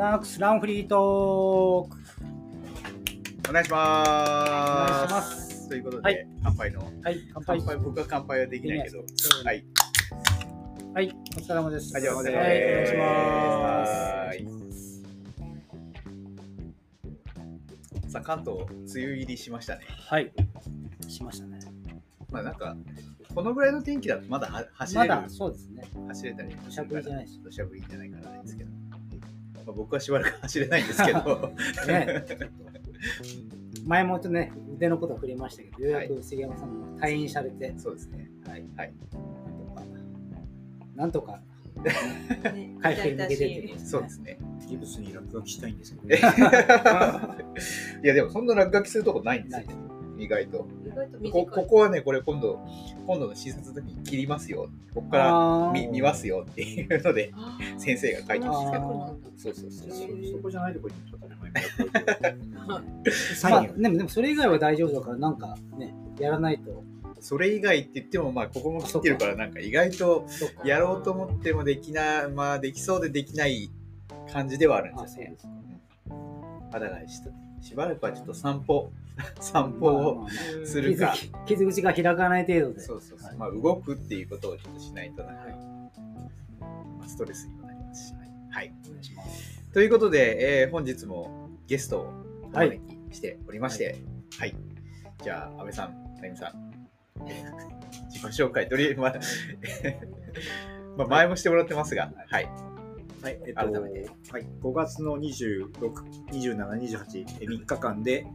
ナークスランフリートーク。お願いします。お願いしますということで、はい乾杯の。はい、乾杯。乾杯、僕は乾杯はできないけど。はい。はい、お疲れ様です。はい、じゃあ、おは願いい、お願いしまます。さあ、関東、梅雨入りしましたね。す。はい、しましたね。まあ、なんか、このぐらいの天気だとまだは走れる、まだ、そうですね。走れたり土砂降りじゃないし土砂降りじゃないからですけど。まあ、僕はしばらく走れないんですけど。ね前もちょっとね、腕のこと触れましたけど、ようやく杉山さんも退院されて、そうですね。はい。はい。なんとか、ね回復に向けてってねそうですね。ギブスに落書きしたいんですけど、いや、でもそんな落書きするとこないんですよない。意外と。意外と短い。こここはね、これ今度、今度の診察の時に切りますよ。ここから見見ますよっていうので、先生が書いてますけあど。ー。そうそうそうそう。そそこじゃないところにちょっとね、サまあ、インをでも、でもそれ以外は大丈夫だから、なんかね、やらないと、それ以外って言っても、まあ、ここも切ってるから、なんか意外とやろうと思ってもできな、まあ、できそうでできない感じではあるんあ、ですよね。あだか。らししばらくはちょっと散歩、散歩をするか。傷傷口が開かない程度で。そうそうそう。はいまあ、動くっていうことをちょっとしないとなんか、まあ、ストレスにもなりますし。はい。お願いします。ということで、えー本日もゲストをお招きしておりまして、はい。じゃあ、安倍さん、なゆみさん、自己紹介、とりあえず、まあ、まあ、前もしてもらってますが、はい。はい、えっと、はい、5月の26、27、28、え3日間で、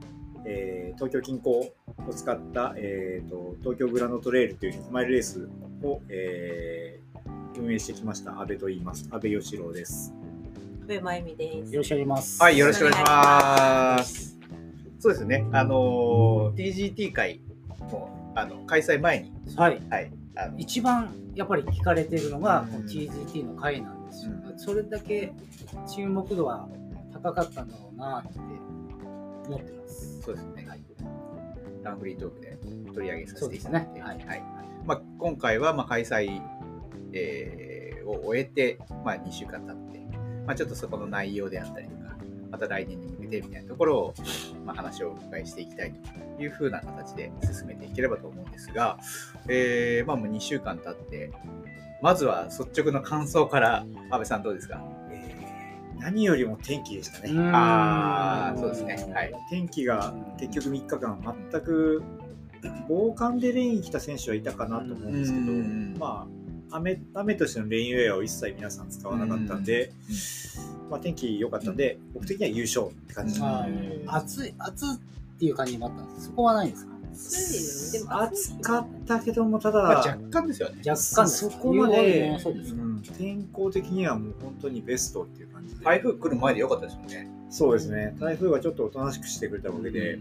えー東京近郊を使った、えー、と東京グランドトレイルという100マイルレースを、えー運営してきました阿部と言います。阿部義郎です。阿部真由美です。よろしくお願いします。はい、よろしくお願いします。そうですね、あのー TGT 会もあの開催前に、はい。はい、あの一番やっぱり聞かれているのが、うん TGT の回なんですよ、うんそれだけ注目度は高かったんだろうなって思ってます。そうですね、はいランフリートークで取り上げさせていそうですねただいて、。はい。まあ、今回はまあ開催、えーを終えて、まあ、2週間経って、まあ、ちょっとそこの内容であったりとか、また来年に向けてみたいなところを、まあ、話をお伺いしていきたいというふうな形で進めていければと思うんですが、えーまあ、もう2週間経って、まずは率直な感想から、安倍さんどうですか？えー何よりも天気でしたね。あーそうですね。はい。天気が結局3日間全く防寒でレイン着た選手はいたかなと思うんですけど、うん。まあ雨雨としてのレインウェアを一切皆さん使わなかったんで、まあ、天気良かったんで、僕的には優勝って感じ、あうん。暑い、暑っていう感じもあったんです。そこはないんですか？暑いよね。でも暑かったけどもただ、まあ、若干ですよね。若干ですそこまでほどそうですか。うん。天候的にはもう本当にベストっていう感じで。台風来る前でよかったですもんね。そうですね。台風がちょっとおとなしくしてくれたわけで、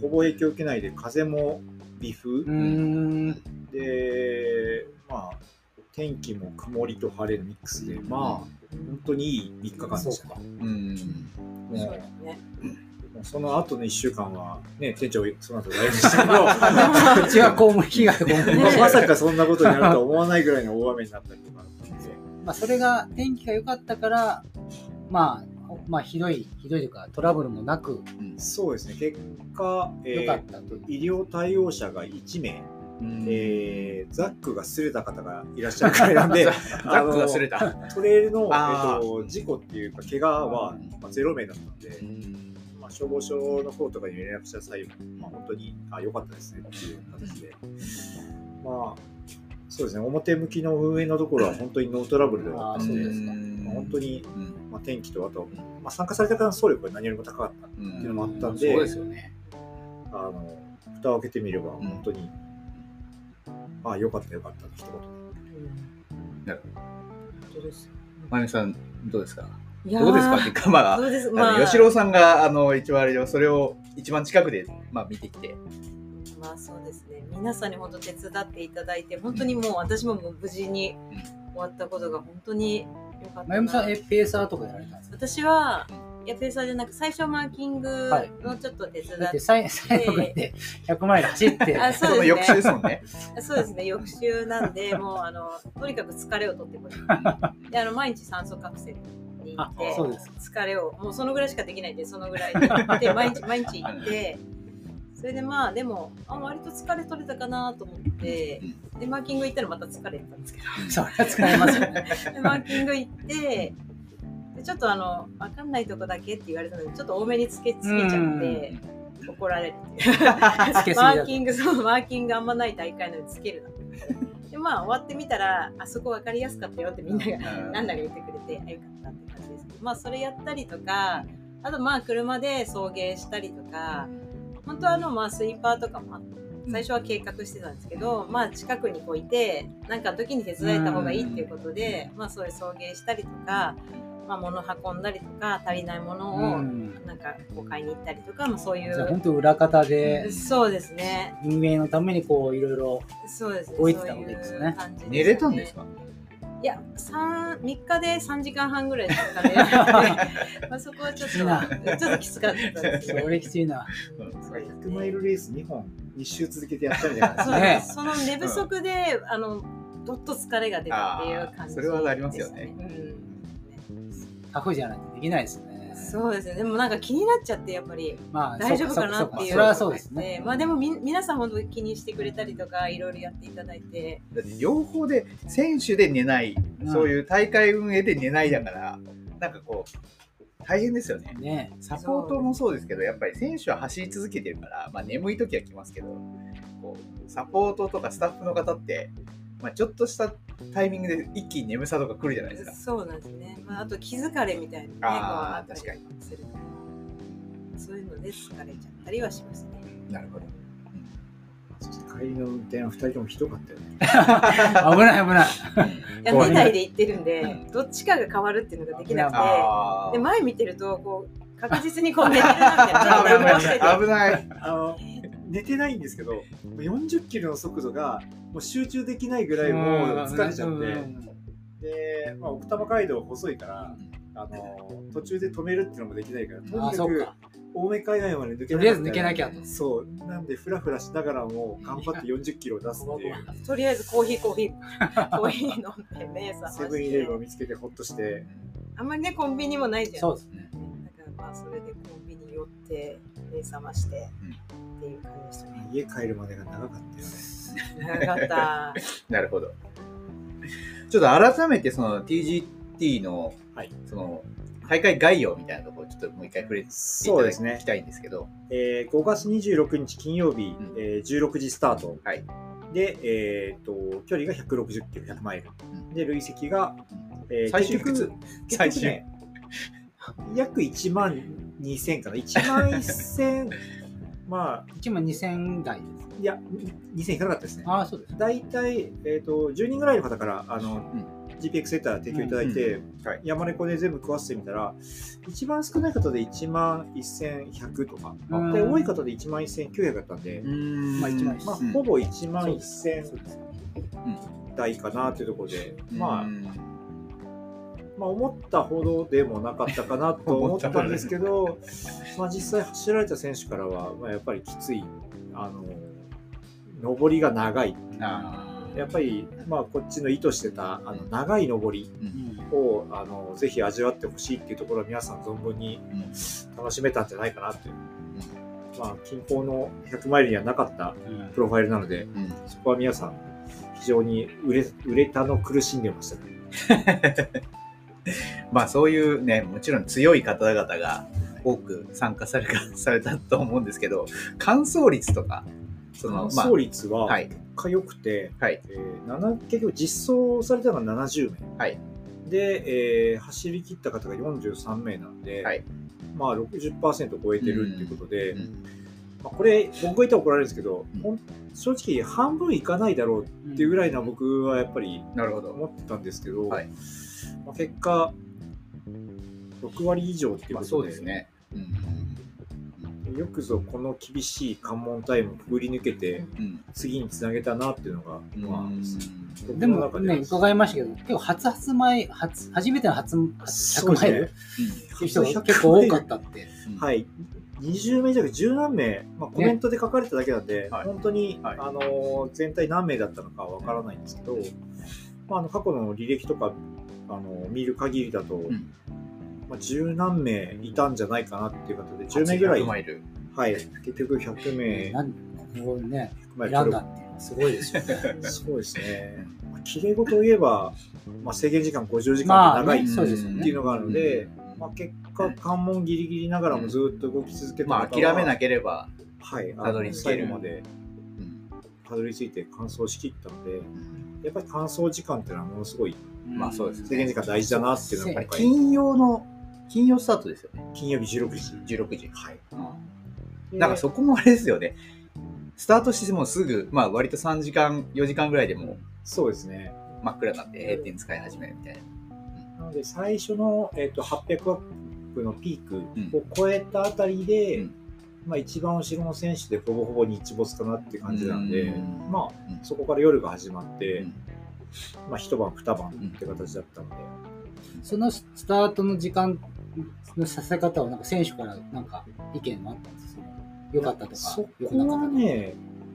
ほぼ影響を受けないで風も微風、うーん。でまあ天気も曇りと晴れのミックスでまあ本当にいい3日間でした。ねうん。そうだね。もうその後の1週間はね店長その後大変でしたけど。うちは公務。被害まさかそんなことになるとは思わないぐらいの大雨になったりとかまあ、それが天気が良かったから、まあ、ほまあ、ひどい、ひどいというか、トラブルもなくそうですね。結果、え良かーったという。医療対応者が1名、うん。えーザックが擦れた方がいらっしゃるくらいなんで ザックが擦れた。トレイルの、えあー。ー、と事故っていうか怪我は、まあ、ゼロ名だったんで、まあ、消防署の方とかに連絡した際も、まあ、本当にあ良かったですねっていう形で、まあそうですね。表向きの運営のところは本当にノートラブルではあったので、あーそうですか。まあ、本当に、うん。まあ、天気とあと、まあ、参加された方の総力が何よりも高かったっていうのもあったんで、そうですよね。あの蓋を開けてみれば本当に、ああよかったよかったって一言なる本当です。まゆみさん、どうですか？どうですか？っていうか、まあ、まあの吉郎さんが、あの、一番あれでそれを一番近くで、まあ、見てきて。まあそうですね。皆さんに本当手伝っていただいて、本当にもう私ももう無事に終わったことが本当に良かったな。まゆみさん、え、ペーサーとかやられたんですか？私は、いやペーサーじゃなく最初マーキングのちょっと手伝だっ、ってて、最最後で100マイル走って、あそそうですね。の翌週ですもんね。そうですね、翌週なんで、もうあのとにかく疲れを取ってくる。であの毎日酸素カプセルに行っあて疲れをもうそのぐらいしかできないんでそのぐらい。で毎日毎日行ってそれでまあでもあ割と疲れ取れたかなと思ってでマーキング行ったらまた疲れてたんですけど。それは使えますよね。でマーキング行ってでちょっとあの分かんないとこだけって言われたのでちょっと多めにつけつけちゃって怒られる マーキングそうマーキングあんまない大会なのにつけるなでまあ終わってみたらあそこ分かりやすかったよってみんながなんだか言ってくれてあよかったって感じですけど。まあそれやったりとかあとまあ車で送迎したりとか本当はあのまあスイーパーとかもあって最初は計画してたんですけど、まあ近くにこういてなんかの時に手伝えた方がいいっていうことで、まあそういう送迎したりとか、まあ物運んだりとか足りないものをうん。なんかこう買いに行ったりとか、まあそういじゃあう本当裏方でそうですね。運営のためにこういろいろそうですね。置いてたわけですね。そういう感じ寝れたんですか？いや三3日で3時間半ぐらいしか寝れなくてまあそこはちょっとちょっときつかったですそけどれきついな。そうですね100マイルレース2本2周続けてやったみたいな。そうねです。その寝不足で、あのどっと疲れが出たっていう感じそれはありますよね。うん。タフじゃないとできないですね。そうですね。でもなんか気になっちゃってやっぱり。まあ大丈夫かなっていうそれはそうですね。まあでもみ皆さん本当に気にしてくれたりとかいろいろやっていただいて。だって両方で選手で寝ない、うん。そういう大会運営で寝ないだからなんかこう大変ですよね。ね。サポートもそうですけどやっぱり選手は走り続けてるから、まあ、眠い時は来ますけどこうサポートとかスタッフの方って、まあ、ちょっとしたタイミングで一気に眠さとか来るじゃないですか。そうなんですね、まあ、あと気疲れみたいなねあーこうったりするそういうので疲れちゃったりはしますね。なるほど。そして帰りの運転は2人ともひどかったよね。危ない危ない。いや怖い。2台で行ってるんでどっちかが変わるっていうのができなくてあで前見てるとこう確実にこう 寝てるなみたいなちょっと蛇行してて危ない 寝てないんですけど40キロの速度がもう集中できないぐらいもう疲れちゃって。で、まあ、奥多摩街道細いからあの途中で止めるっていうのもできないからとにかく。青梅海岸まで抜けとりあえず抜けなきゃと。そう。なんでフラフラしながらも頑張って40キロを出すっていう。とりあえずコーヒーコーヒー。コーヒー 飲んで目覚まセブンイレブンを見つけてほっとして。あんまりねコンビニもないじゃん。そうですね。だからまあそれでコンビニ寄って目覚ましてっていう感じでしたね家帰るまでが長かったよね。長かった。なるほど。ちょっと改めてその TGT の,、はい。その大会概要みたいなところちょっともう一回触れていただそうですねきたいんですけど。えー5月26日金曜日、ん。えー16時スタート、はい。で、えー、と距離が160キロ100マイル、うん。で累積が、えー最終いくつ？結局結局ね約1万2000かな。1万1000まあ1万2000台です。いや2000いかなかったですね。ああ、そうです。大体、えー、と10人ぐらいの方からあの、ん。GPX セッター提供いただいて、はい。山猫で全部食わせてみたら一番少ない方で1万1100とか、うん。で多い方で1万1900だったんで、ん。まあ一万まあ、うんほぼ1万そうです1000そうです。台かなというところで、まあ、うんまあ思ったほどでもなかったかなと 思ったんですけどまあ実際走られた選手からは、まあ、やっぱりきついあの上りが長い。あやっぱり、まあ、こっちの意図してたあの長い上りうん。をあのぜひ味わってほしいっていうところは皆さん存分に楽しめたんじゃないかなっていう、まあ、近郊の100マイルにはなかったうん。プロファイルなのでうん。そこは皆さん非常に売れ売れたの苦しんでましたね。まあそういうねもちろん強い方々が多く参加されかされたと思うんですけど完走率とかその完走率ははい。結果良くて、はい。えー7結局実装されたのが70名、はい。で、えー走り切った方が43名なんで、はい。まあ60%超えてるっていうことで、うんまあ、これ僕が言ったら怒られるんですけど、うん。正直半分いかないだろうっていうぐらいな僕はやっぱりなるほど。思ってたんですけど、はいまあ、結果6割以上っていうまあことで,、そうですね。うん。よくぞこの厳しい関門タイムをくぐり抜けてうん。次につなげたなっていうのが、まあでもね、伺いましたけど、結構初発前、初初めての初初100そうですね。マイルっていう人が結構多かったって。うん。はい、20名弱、10何名、まあ、コメントで書かれただけなんで、はい。本当に、はい。あのー全体何名だったのかはわからないんですけど、まあ、あの過去の履歴とかあの見る限りだと、ん。まあ、十何名いたんじゃないかなっていう方で、10名ぐらい。はい、結局100名。なんこうね、まあ選んだっていうのはすごいですよね。そうですね。まあ綺麗事を言えば、まあ、制限時間50時まあ間で長いっていうのがあるので、まあ、結果、関門ギリギリながらもずっと動き続けてまあ諦めなければ、はい、たどり着ける。までうん。たどり着いて完走しきったので、やっぱり完走時間っていうのはものすごいまあそうです制限時間大事だなっていうのはやっぱり金曜の、金曜スタートですよね。金曜日16時。16時。はい。なんかそこもあれですよね。スタートしてもうすぐ、まあ割と3時間、4時間ぐらいでもそうですね。う真っ暗になって閉店使い始めるみたいな。なので、最初の、えっと800ワップのピークを超えたあたりで、うんまあ、一番後ろの選手でほぼほぼ日没かなっていう感じなんで、うんまあ、うんそこから夜が始まって、うんまあ、一晩二晩って形だったので、そのスタートの時間のさせ方はなんか選手からなんか意見もあったんですよ。良かったとかそ。こはね、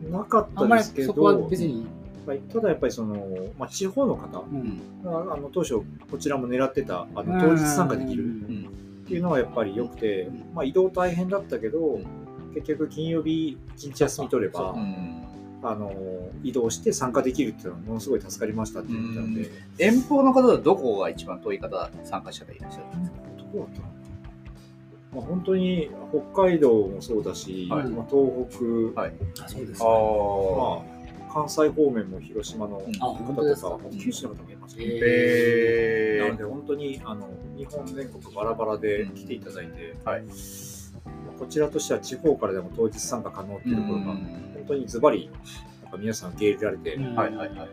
なかったですけど、そこは別に。ただやっぱりその、まあ、地方の方、うん。ああの当初こちらも狙ってたあの当日参加できるうん。うん。っていうのはやっぱり良くて、まあ、移動大変だったけど、結局金曜日一日休み取れば、うんあの移動して参加できるっていうのはものすごい助かりましたって言ったので、遠方の方だとどこが一番遠い方参加者がいらっしゃるんですか？どこだったのまあ、本当に北海道もそうだし、はい。まあ、東北、はい。あそうですあか。まあ、関西方面も広島のうん。あ方本当ですか？とか、九州の方もいましたね。へー。なので本当にあの日本全国バラバラで来ていただいて、はい。まあこちらとしては地方からでも当日参加可能っていうところが、うん本当にズバリなんか皆さん受け入れられて、うんはいはいはいはい。本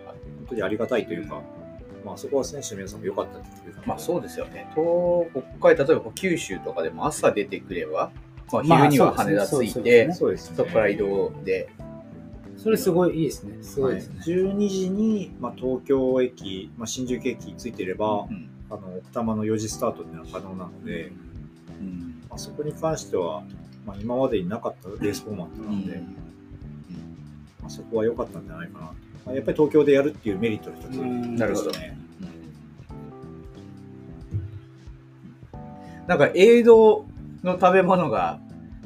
当にありがたいというか、まあ、そこは選手の皆さんも良かったっていうか、まあそうですよね。東北海道、例えば九州とかでも朝出てくれば、まあ、まあ昼には羽田着いて、そうですね。そこから移動で、それすごいいいですね。すごいですね。12時に、まあ、東京駅、まあ、新宿駅着いてれば、うんあの奥多摩の4時スタートっていうのは可能なので、うんまあ、そこに関しては、まあ、今までになかったレースフォーマットなので、まあ、そこは良かったんじゃないかなと。まあ、やっぱり東京でやるっていうメリットの一つうんなるほどですね。なんか映像の食べ物が、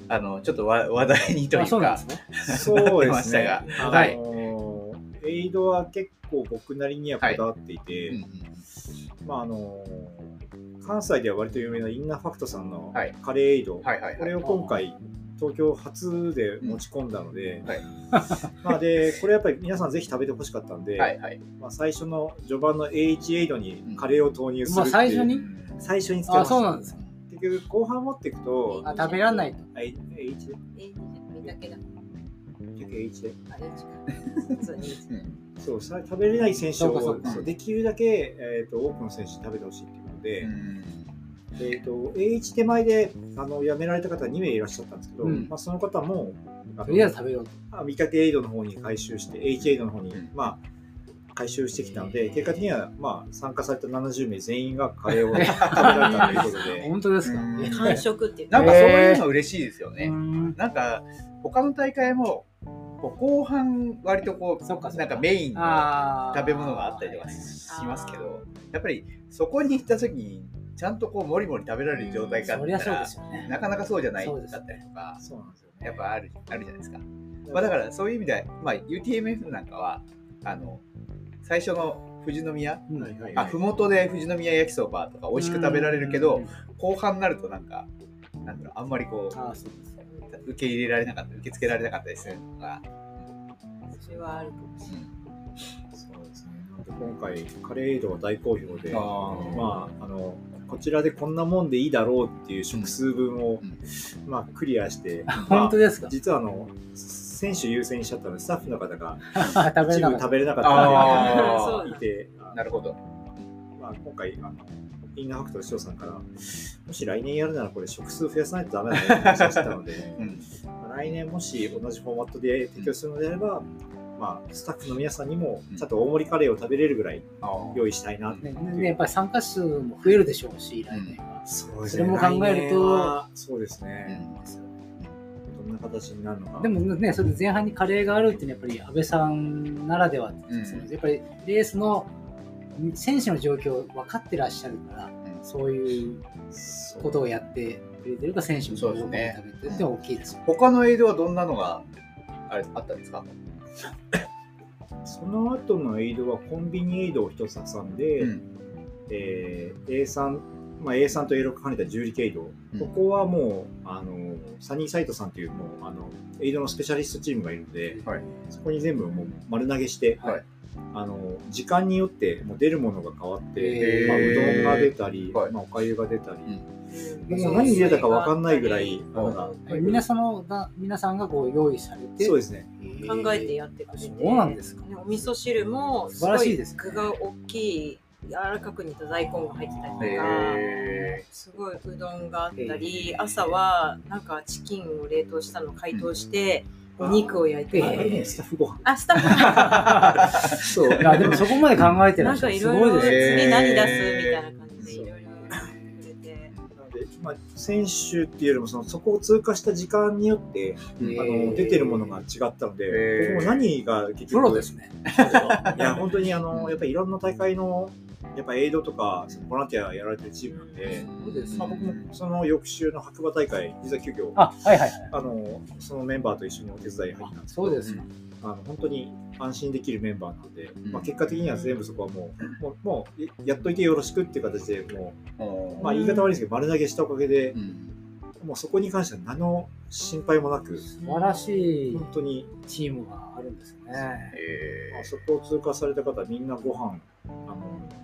あの、ちょっとわ話題にといあうかそうなんです、ね。そうで出 ますしたねが。はいエイドは結構僕なりにはこだわっていて、うんまああの関西では割と有名なインナーファクトさんのはい。カレーエイド、はいはいはい。これを今回東京初で持ち込んだので、はい まあでこれやっぱり皆さんぜひ食べてほしかったんで、はいはい。まあ、最初の序盤の A1 エイドにカレーを投入するっていう、まあ最初に？最初につけまあ、したそうなんですか。結局後半持っていくとあ、食べられないと。あ A- A1 でえいいじゃん見だけだ結局 A1 でそう食べれない選手をできるだけ、えー、と多くの選手に食べてほしいっていうで、うんえー、と A1 手前であの辞められた方2名いらっしゃったんですけど、うん。まあ、その方もとりあえず食べようと。あ見かけエイドの方に回収して H エイドの方に、うん。まあ回収してきたので結果的には、まあ、参加された70名全員がカレーを 食べられたということで。本当ですか？完食ってなんかそういうの嬉しいですよね。うん。なんか、他の大会も、後半割とこう、なんかメインの食べ物があったりとかしますけど、やっぱりそこに行った時に、ちゃんとこう、もりもり食べられる状態かって。なかなかそうじゃないかそうですったりとか、やっぱあるあるじゃないですか。まあ、だからそういう意味で、まあ、UTMF なんかは、あの、最初の富士宮、あ、ふもとで富士宮焼きそばとか美味しく食べられるけど、後半になるとなんか、なんだろう、あんまりこう、受け入れられなかった、受け付けられなかったりするのが、それはあるかもしれない。そうですね。今回カレーエイドは大好評でまああのこちらでこんなもんでいいだろうっていう食数分を、うん。まあ、クリアして、ま あ本当ですか？実はあの選手優先しちゃったのでスタッフの方が 食べれ一なかった。部食べれなかった方が いてなるほど。まあ、今回あのインナーファクトの師匠さんからもし来年やるならこれ食数増やさないとダメだねって話をしてたので、うん。まあ来年もし同じフォーマットで提供するのであれば、まあ、スタッフの皆さんにもちゃんと大盛りカレーを食べれるぐらい用意したいなってう。ねやっぱり参加数も増えるでしょうし、来年は。そうですそれも考えると。そうですうね、ん。どんな形になるのか。でもね、それで前半にカレーがあるっていうのはやっぱり安倍さんならでは、うん。やっぱりレースの選手の状況を分かってらっしゃるから、そういうことをやってくれてるから選手も喜んで食べてるって大きいですよ。他のエイドはどんなのがあれあったんですか？その後のエイドはコンビニエイドを一つ挟んで、うん。えー A3、まあ、A3 と A6 兼ねた重力エイド、うん。ここはもうあのサニーサイトさんというもうあのエイドのスペシャリストチームがいるので、はい。そこに全部もう丸投げして、はいあの時間によってもう出るものが変わって、まあ、うどんが出たり、はい。まあ、おかゆが出たり、うん。もう何入れたか分かんないぐらい皆さんのが皆さんがこう用意されてそうですね。考えてやってくれて。そうなんですか。ねお味噌汁も素晴らしいですね。ご具が大きい柔らかく煮た大根が入ってたりとか、へすごいうどんがあったり、朝はなんかチキンを冷凍したのを解凍して、お肉を焼いて、へースタッフご飯。あスタッフ そう。いやでもそこまで考えてらなんかっしゃる。すいろいろごいですね。次何出すみたいな感じでいろいろやってまあ、選手っていうよりもそのそこを通過した時間によってあの出てるものが違ったので、僕も何が結局プロですね。いや本当にあのやっぱりいろんな大会のやっぱエイドとかボランティアやられてるチームなんで、そうですまあ、僕もその翌週の白馬大会実は急遽あはいはいはい。あのそのメンバーと一緒にお手伝い入ったんですけどそうですか。あの本当に安心できるメンバーなので、ん。まあ、結果的には全部そこはもうもうもうやっといてよろしくっていう形でもー。う、まあ、言い方悪いですけど丸投げしたおかげでう、んもうそこに関しては何の心配もなく素晴らしい本当にチームがあるんですね。へあそこを通過された方みんなご飯あの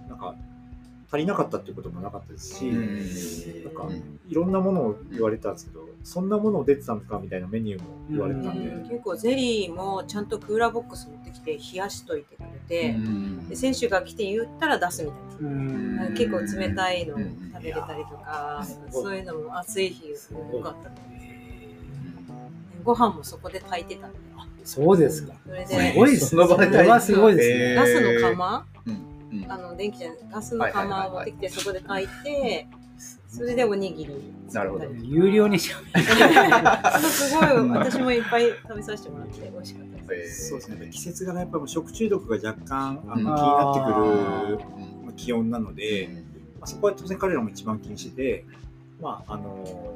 なんか足りなかったっていうこともなかったですし、ーなんかうん。いろんなものを言われたんですけどそんなもの出てたのか？みたいなメニューも言われてたんで、うん。結構ゼリーもちゃんとクーラーボックス持ってきて冷やしといてくれて、うん。で選手が来て言ったら出すみたいな。結構冷たいのうん食べれたりとか、そういうのも暑い日すごい多かったので。ご飯もそこで炊いてたんで。そうですか。それすでごいですね。その場でそれはすごいですね。へーガスの釜うんあの電気じゃないガスの釜を持ってきてそこで炊いてそれでおにぎり。なるほど。有料にしゃべる。すごい私もいっぱい食べさせてもらって美味しかったです。そうですね。季節がねやっぱりもう食中毒が若干あの気うんになってくる気温なので、まあ、そこは当然彼らも一番気にしてて、まああの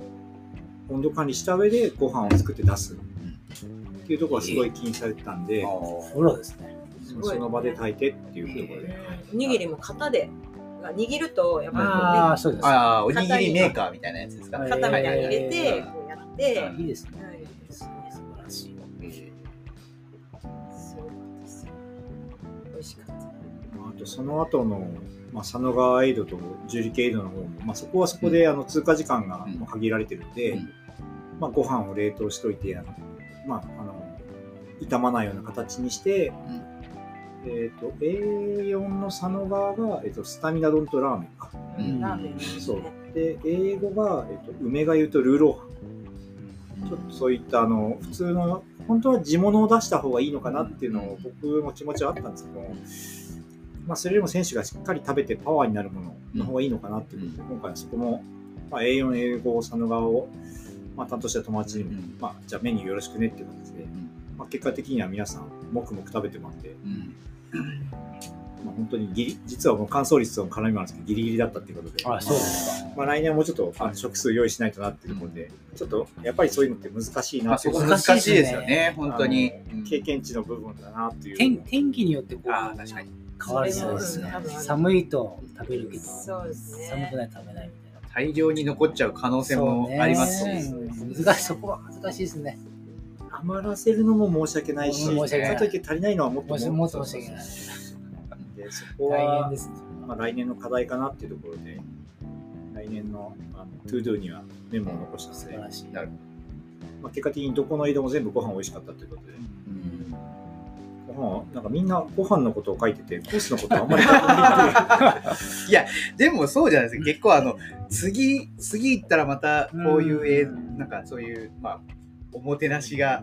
温度管理した上でご飯を作って出すっていうところはすごい気にされてたんで、プロですね。その場で炊いてっていうところで、おにぎりも型で。握るとやっああ、ぱそうです。ああ、おにぎりメーカーみたいなやつですか？型みたいに入れえてーこうやって。いいですね。はい。素晴らしい。そうなんです。よ美味しかった。まああとその後の、まあ、佐野川エイドと重力エイドの方も、まあ、そこはそこであの通過時間が限られてるので、うん。まあ、ご飯を冷凍しといてあの、まあ、あの傷まないような形にして、えー、と A4 の佐野川が、えー、とスタミナ丼とラーメンか。うん。ラーメンですね。そう。で英語が、えー、と梅がゆとルーローハンちょっとそういったあの普通の本当は地物を出した方がいいのかなっていうのを僕も気持ちはあったんですけど、まあ、それよりも選手がしっかり食べてパワーになるものの方がいいのかなっていうことで、今回はそこも、まあ、A4 英語佐野川を、まあ、担当した友達にも、うん。まあ、じゃあメニューよろしくねっていう形で、まあ、結果的には皆さん黙々食べてもらって、まあ、本当にギリ実はもう乾燥率の絡みもあるんですけどギリギリだったっていうことで。あ、そうですか。まあ、来年はもうちょっとあの食数用意しないとなっていうところで、ちょっとやっぱりそういうのって難しいまあ、なって難しいですよね、本当に。経験値の部分だなっていう。天天気によってこうああ、確かに。変わるそうですね寒いと食べるけど、そうですね寒くないと食べないみたいな。大量に残っちゃう可能性もありますし。ね難しい、そこは難しいですね。余らせるのも申し訳ないし、申し訳ないかといって足りないのはもっともっと申し訳ない。でそこ大変はで、す。まあ、来年の課題かなっていうところで、来年のあの to do にはメモを残したので、素晴らしい。なるまあ、結果的にどこの移動も全部ご飯美味しかったということで、ご飯はなんかみんなご飯のことを書いてて、コースのことはあんまり書いてないいう。いや、でもそうじゃないですか。結構あの、次、次行ったらまたこういう映、なんかそういう、まあ、おもてなしが、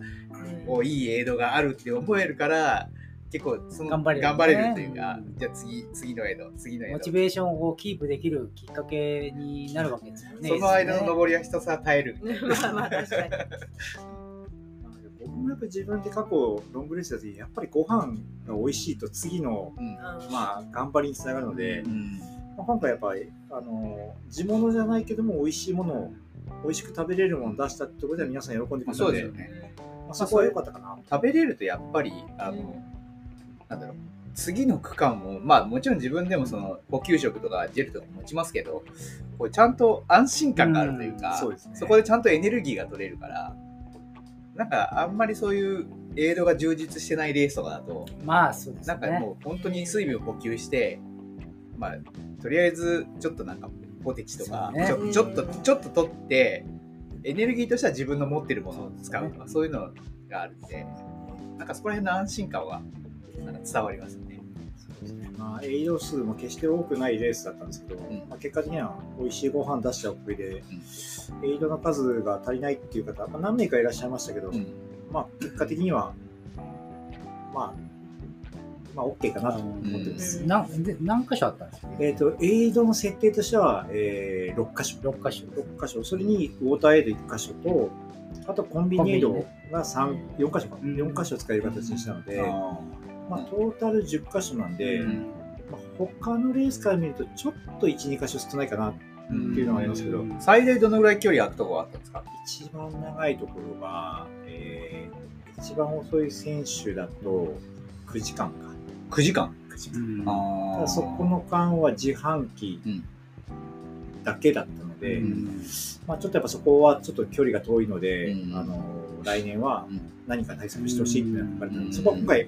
こういい映像があるって思えるから、結構その頑張れるね頑張れるというか、じゃあ次、次の映像、次の映像。モチベーションをキープできるきっかけになるわけですよね。その間のの上りは一さ耐える。まあまあ確かに 僕もやっぱ自分で過去ロングレースやった時やっぱりご飯が美味しいと次のうんうんまあ頑張りにつながるのでうんまあ、今回やっぱり、あの、地物じゃないけども、美味しいものを、美味しく食べれるものを出したってことでは皆さん喜んでくれたので、そうですよね。まあ、そこは良かったかな。食べれるとやっぱり、あの、なんだろう、次の区間も、まあもちろん自分でもその補給食とかジェルとか持ちますけど、こうちゃんと安心感があるというか、うんそうねそこでちゃんとエネルギーが取れるから、なんかあんまりそういうエイドが充実してないレースとかだと、まあそうですなんかね。もう本当に水分を補給して、まあとりあえずちょっとなんかポテチとか、そうちょちょっとちょっと取って、エネルギーとしては自分の持ってるものを使うとか、そういうのがあるんで、なんかそこら辺の安心感はなんか伝わりますね。まあ、栄養数も決して多くないレースだったんですけど、ん。まあ、結果的には美味しいご飯出したおかげで、エイドの数が足りないっていう方、まあ、何名かいらっしゃいましたけど、うん。まあ、結果的には、まあ、まあ、OK かなと思ってます。うんなんで何箇所あったんですか？えっ、と、エイドの設定としては、えー、6箇所。6箇所。6箇所。それにウォーターエイド1箇所と、あとコンビニエイドが3、4箇所か。うん4箇所使える形にしたので、あまあ、トータル10箇所なんで、ーうんまあ、他のレースから見るとちょっと1、2箇所少ないかな。うんっていうのがありますけど最大どのぐらい距離空くとこがあったんですか？一番長いところが、えー、一番遅い選手だと9時間か。9時間。9時うん。あそこの間は自販機うん。だけだったので、うん。まあ、ちょっとやっぱそこはちょっと距離が遠いので、うん。あの来年はうん。何か対策してほしいっていうのが書かれたので、うん。そこは今回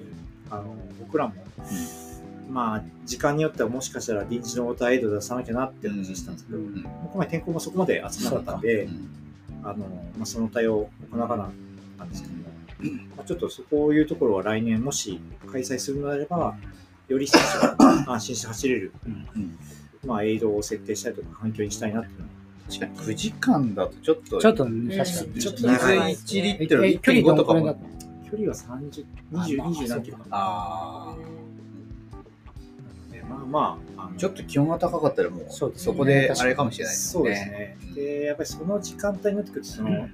あの僕らも、まあ時間によってはもしかしたら臨時のウォーターエイド出さなきゃなって話したんですけど、うん。今回天候もそこまで暑くなかったんで、うん。あのまあ、その対応を行わなかったんですけども、まあ、ちょっとそういうところは来年もし開催するのであれば、より選手が安心して走れる、うん。まあ、エイドを設定したりとか環境にしたいなっていうのは確かに。9時間だとちょっと。ちょっとね、確かに。ちょっと水長い。1リットルえ距離1.5どのとかも。距離は30、20、20何キロかな。あでまあまあ、ちょっと気温が高かったらもうそうですね。そこであれかもしれないですそうねですね。で、やっぱりその時間帯になってくると、その、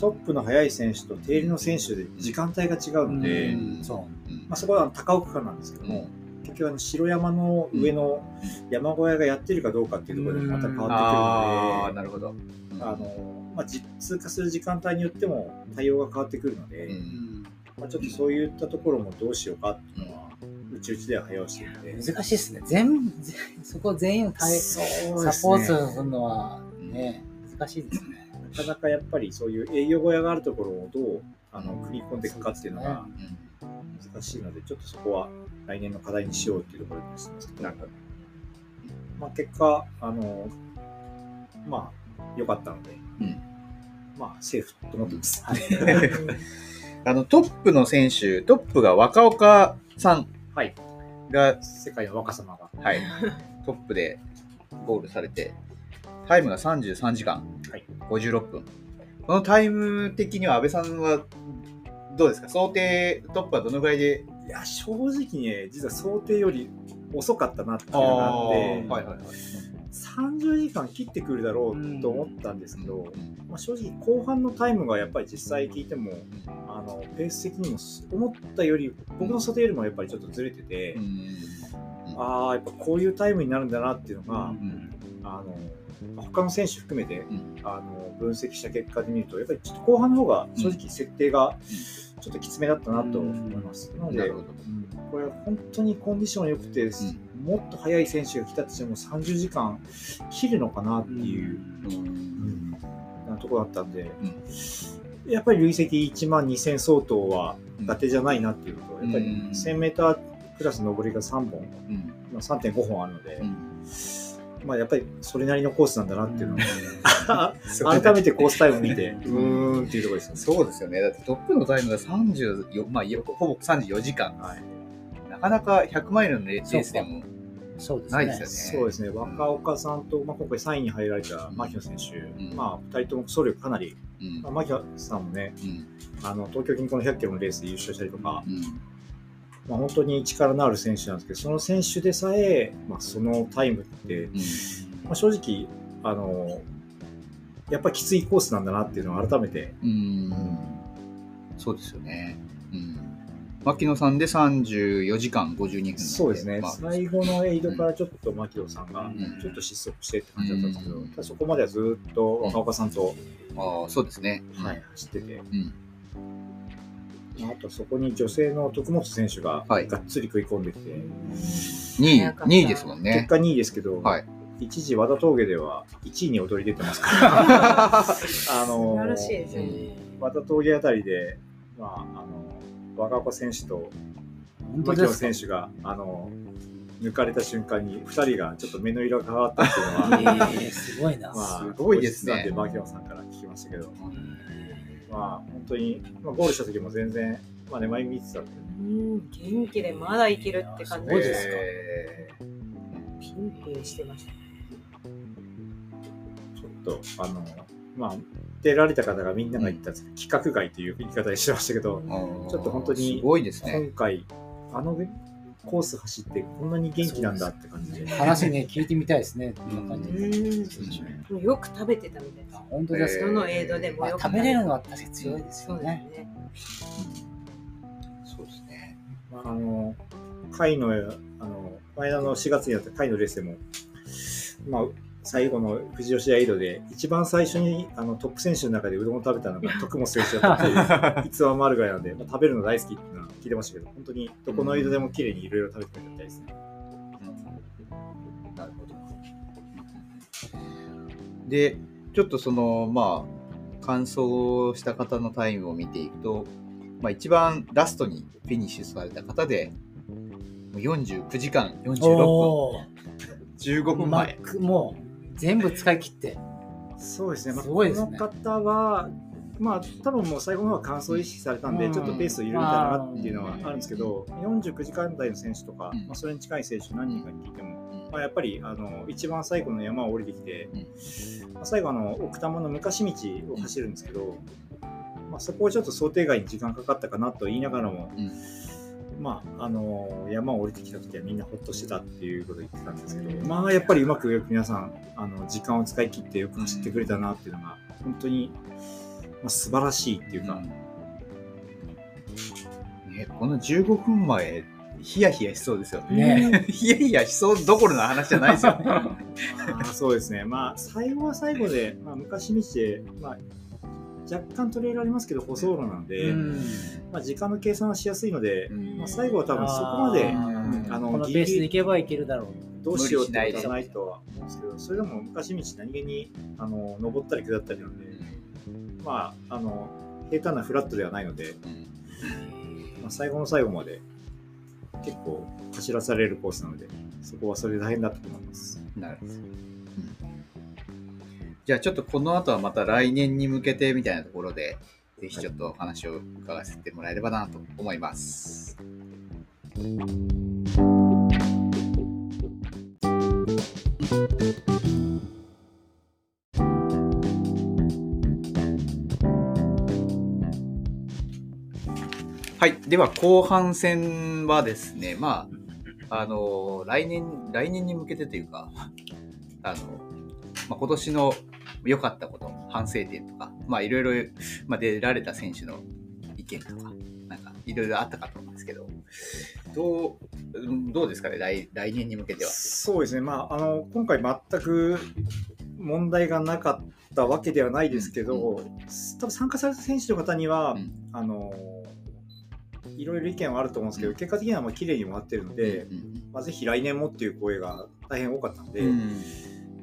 トップの速い選手とテールの選手で時間帯が違うので、うん。そう。ん。まあ、そこは高岡区間なんですけども、結局あの白山の上の山小屋がやってるかどうかっていうところでまた変わああってくるので、なるほど。あのまあ、じ通過する時間帯によっても対応が変わってくるので。まあ、ちょっとそういったところもどうしようかっていうのは、うちうちでは早押し。難しいですね。全そこ全員対そうサポートするのはね、難しいですね。なかなかやっぱりそういう営業小屋があるところをどうあの組み込んでいくかっていうのが難しいので、ちょっとそこは来年の課題にしようっていうところにしてますけど、なるほどまあ、結果、あの、まあ、良かったので、うんまあ、セーフと思ってます。はい。あのトップの選手トップが若岡さんはい。が、世界の若様が。はい、トップでゴールされてタイムが33時間。はい。56分。このタイム的には安倍さんはどうですか？想定トップはどのぐらいで？いや、正直ね、実は想定より遅かったなっていうのがあって、はいはいはい。30時間切ってくるだろうと思ったんですけど、まあ、正直後半のタイムがやっぱり実際聞いてもあのペース的にも思ったより僕の想定よりもやっぱりちょっとずれてて、ああやっぱこういうタイムになるんだなっていうのが、うん。あの他の選手含めて、うん。あの分析した結果で見るとやっぱりちょっと後半の方が正直設定がちょっときつめだったなと思います。なのでこれは本当にコンディション良くて、もっと速い選手が来たとしても30時間切るのかなっていう、うん。なところだったんで、やっぱり累積1万2000相当は伊達じゃないなっていうのと、やっぱりうん。1000m クラス上りが3本、うん。まあ、3.5本あるので、うんまあ、やっぱりそれなりのコースなんだなっていうの そうを改めてコースタイムを見て、うーんっていうところですよね。そうですよね。だってトップのタイムが34、まあ、ほぼ34時間。はい。なかなか100マイルのレースでも。そうですね。ないですよね。そうですね、若岡さんと、まあ、今回3位に入られた牧野選手、うん。まあ、2人とも走力かなり、うん。まあ、牧野さんもね、うん。あの東京近郊の100キロのレースで優勝したりとか、うんまあ、本当に力のある選手なんですけど、その選手でさえ、まあ、そのタイムって、まあ、正直あの、やっぱりきついコースなんだなっていうのを改めて、うん。うんそうですよね。うん。牧野さんで34時間52分そうですね、まあ最後のエイドからちょっと牧野さんがん。ちょっと失速してって感じだったんですけど、うん。そこまではずっと若岡さんと、ああそうですね。はい、走ってて、うん。まああとそこに女性の徳本選手がはい。がっつり食い込んできて、2位早かった。2位ですもんね。結。果2位ですけど、はい。一時和田峠では1位に躍り出てますから、あの素晴らしいですよね。和田峠あたりで、まあ、あの若岡選手と牧野本当ですか？選手があの抜かれた瞬間に2人がちょっと目の色が変わったっていうのは、えーすごいな。まあ、すごいですね。牧野さんから聞きましたけど、まあ、本当に、まあ、ゴールした時も全然、まあ、ね、前見てたんで、うん、元気でまだいけるって感じですか？えピンピンしてました。ちょっと、あの、まあ、出られた方がみんなが言ったんですけど、規格外という言い方にしてましたけど、ーちょっと本当にすごいですね。今回、あのコース走ってこんなに元気なんだって感じで。話ね、聞いてみたいですね。こんな感じで。うん、よく食べてたみたいですあ。本当ですか。どのエイドでも食べれるのは確かに強いですそうですよね。ね。そうですね。まあ、あの、回の、あの、前の4月にやった回のレースでも、まあ、最後の富士吉田エイドで、一番最初にあのトップ選手の中でうどんを食べたのが徳本選手だったっていう 逸話もあるぐらいなんで、まあ、食べるの大好きっていうのは聞いてましたけど、本当にどこのエイドでも綺麗にいろいろ食べてくれたみたいですね。なるほど。で、ちょっとその、まあ、完走した方のタイムを見ていくと、まあ、一番ラストにフィニッシュされた方で、もう49時間46分、お15ーマ分前。ックもう全部使い切って。そうですね、まあ、すごいですね。この方は、まあ、多分もう最後の方は完走意識されたんで、うん。ちょっとペースを緩めたなっていうのはあるんですけど、49時間台の選手とか、うんまあ、それに近い選手何人かに聞いても、うん。まあ、やっぱりあの一番最後の山を降りてきて、うん。まあ、最後あの奥多摩の昔道を走るんですけど、まあ、そこはちょっと想定外に時間かかったかなと言いながらも、うんまあ、あの山を降りてきた時はみんなほっとしてたっていうことを言ってたんですけど、まあやっぱりうまく皆さんあの時間を使い切ってよく走ってくれたなっていうのが本当に、まあ、素晴らしいっていうか、ね、この15分前、ヒヤヒヤしそうですよね。ね。ヒヤヒヤしそうどころの話じゃないですよ。あーそうですね。まあ最後は最後で、まあ、昔道で、まあ、若干トレールありますけど舗装路なので、うんまあ、時間の計算はしやすいので、うんまあ、最後は多分そこまであのこのペースでいけばいけるだろう。どうしようってことはないとは思うんですけどそれでも昔道何気にあの登ったり下ったりなので、まああの平坦なフラットではないので、まあ、最後の最後まで結構走らされるコースなのでそこはそれで大変だったと思います。なるほど。じゃあちょっとこの後はまた来年に向けてみたいなところで、ぜひちょっとお話を伺わせてもらえればなと思います。はい。では後半戦はですね、まあ、あの、来年、来年に向けてというか、あの、まあ、今年の良かったこと、反省点とか、まあ、いろいろ、まあ、出られた選手の意見とか、なんか、いろいろあったかと思うんですけど、どう、うんどうですかね、来来年に向けては。そうですね、まあ、あの今回全く問題がなかったわけではないですけど、う多分参加された選手の方には、うん。あのいろいろ意見はあると思うんですけど、結果的にはもう綺麗に終わってるので、うんまあ、ぜひ来年もっていう声が大変多かったので、うん。